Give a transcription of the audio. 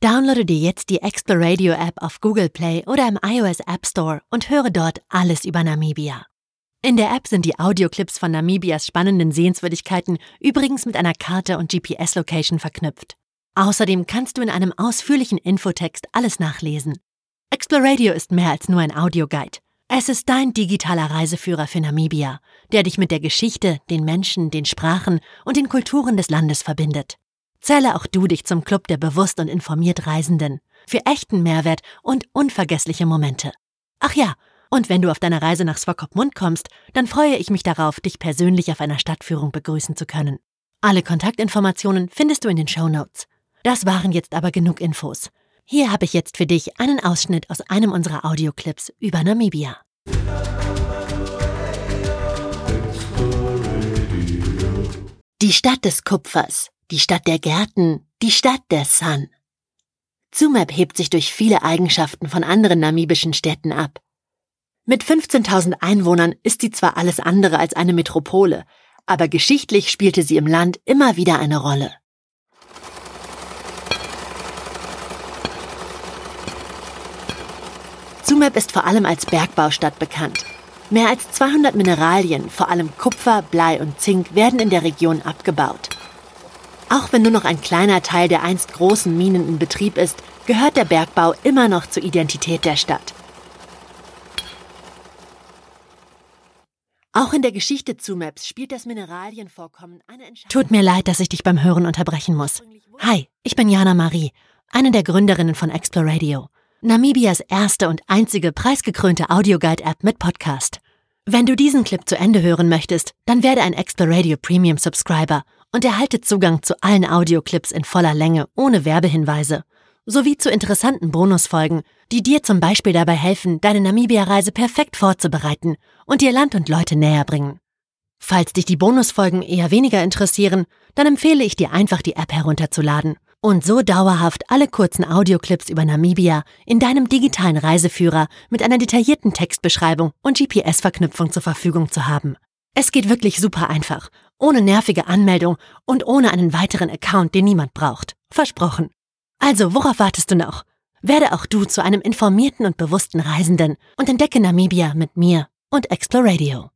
Downloade dir jetzt die Exploradio App auf Google Play oder im iOS App Store und höre dort alles über Namibia. In der App sind die Audioclips von Namibias spannenden Sehenswürdigkeiten übrigens mit einer Karte und GPS-Location verknüpft. Außerdem kannst du in einem ausführlichen Infotext alles nachlesen. Exploradio ist mehr als nur ein Audioguide. Es ist dein digitaler Reiseführer für Namibia, der dich mit der Geschichte, den Menschen, den Sprachen und den Kulturen des Landes verbindet. Zähle auch du dich zum Club der bewusst und informiert Reisenden für echten Mehrwert und unvergessliche Momente. Ach ja, und wenn du auf deiner Reise nach Swakopmund kommst, dann freue ich mich darauf, dich persönlich auf einer Stadtführung begrüßen zu können. Alle Kontaktinformationen findest du in den Show Notes. Das waren jetzt aber genug Infos. Hier habe ich jetzt für dich einen Ausschnitt aus einem unserer Audioclips über Namibia. Die Stadt des Kupfers, die Stadt der Gärten, die Stadt der Sun. Tsumeb hebt sich durch viele Eigenschaften von anderen namibischen Städten ab. Mit 15.000 Einwohnern ist sie zwar alles andere als eine Metropole, aber geschichtlich spielte sie im Land immer wieder eine Rolle. Tsumeb ist vor allem als Bergbaustadt bekannt. Mehr als 200 Mineralien, vor allem Kupfer, Blei und Zink, werden in der Region abgebaut. Auch wenn nur noch ein kleiner Teil der einst großen Minen in Betrieb ist, gehört der Bergbau immer noch zur Identität der Stadt. Auch in der Geschichte Zumaps spielt das Mineralienvorkommen eine Entscheidung. Tut mir leid, dass ich dich beim Hören unterbrechen muss. Hi, ich bin Jana Marie, eine der Gründerinnen von Exploradio, Namibias erste und einzige preisgekrönte Audioguide-App mit Podcast. Wenn du diesen Clip zu Ende hören möchtest, dann werde ein Exploradio Premium Subscriber und erhalte Zugang zu allen Audioclips in voller Länge ohne Werbehinweise sowie zu interessanten Bonusfolgen, die dir zum Beispiel dabei helfen, deine Namibia-Reise perfekt vorzubereiten und dir Land und Leute näher bringen. Falls dich die Bonusfolgen eher weniger interessieren, dann empfehle ich dir einfach die App herunterzuladen und so dauerhaft alle kurzen Audioclips über Namibia in deinem digitalen Reiseführer mit einer detaillierten Textbeschreibung und GPS-Verknüpfung zur Verfügung zu haben. Es geht wirklich super einfach, ohne nervige Anmeldung und ohne einen weiteren Account, den niemand braucht. Versprochen. Also, worauf wartest du noch? Werde auch du zu einem informierten und bewussten Reisenden und entdecke Namibia mit mir und Exploradio.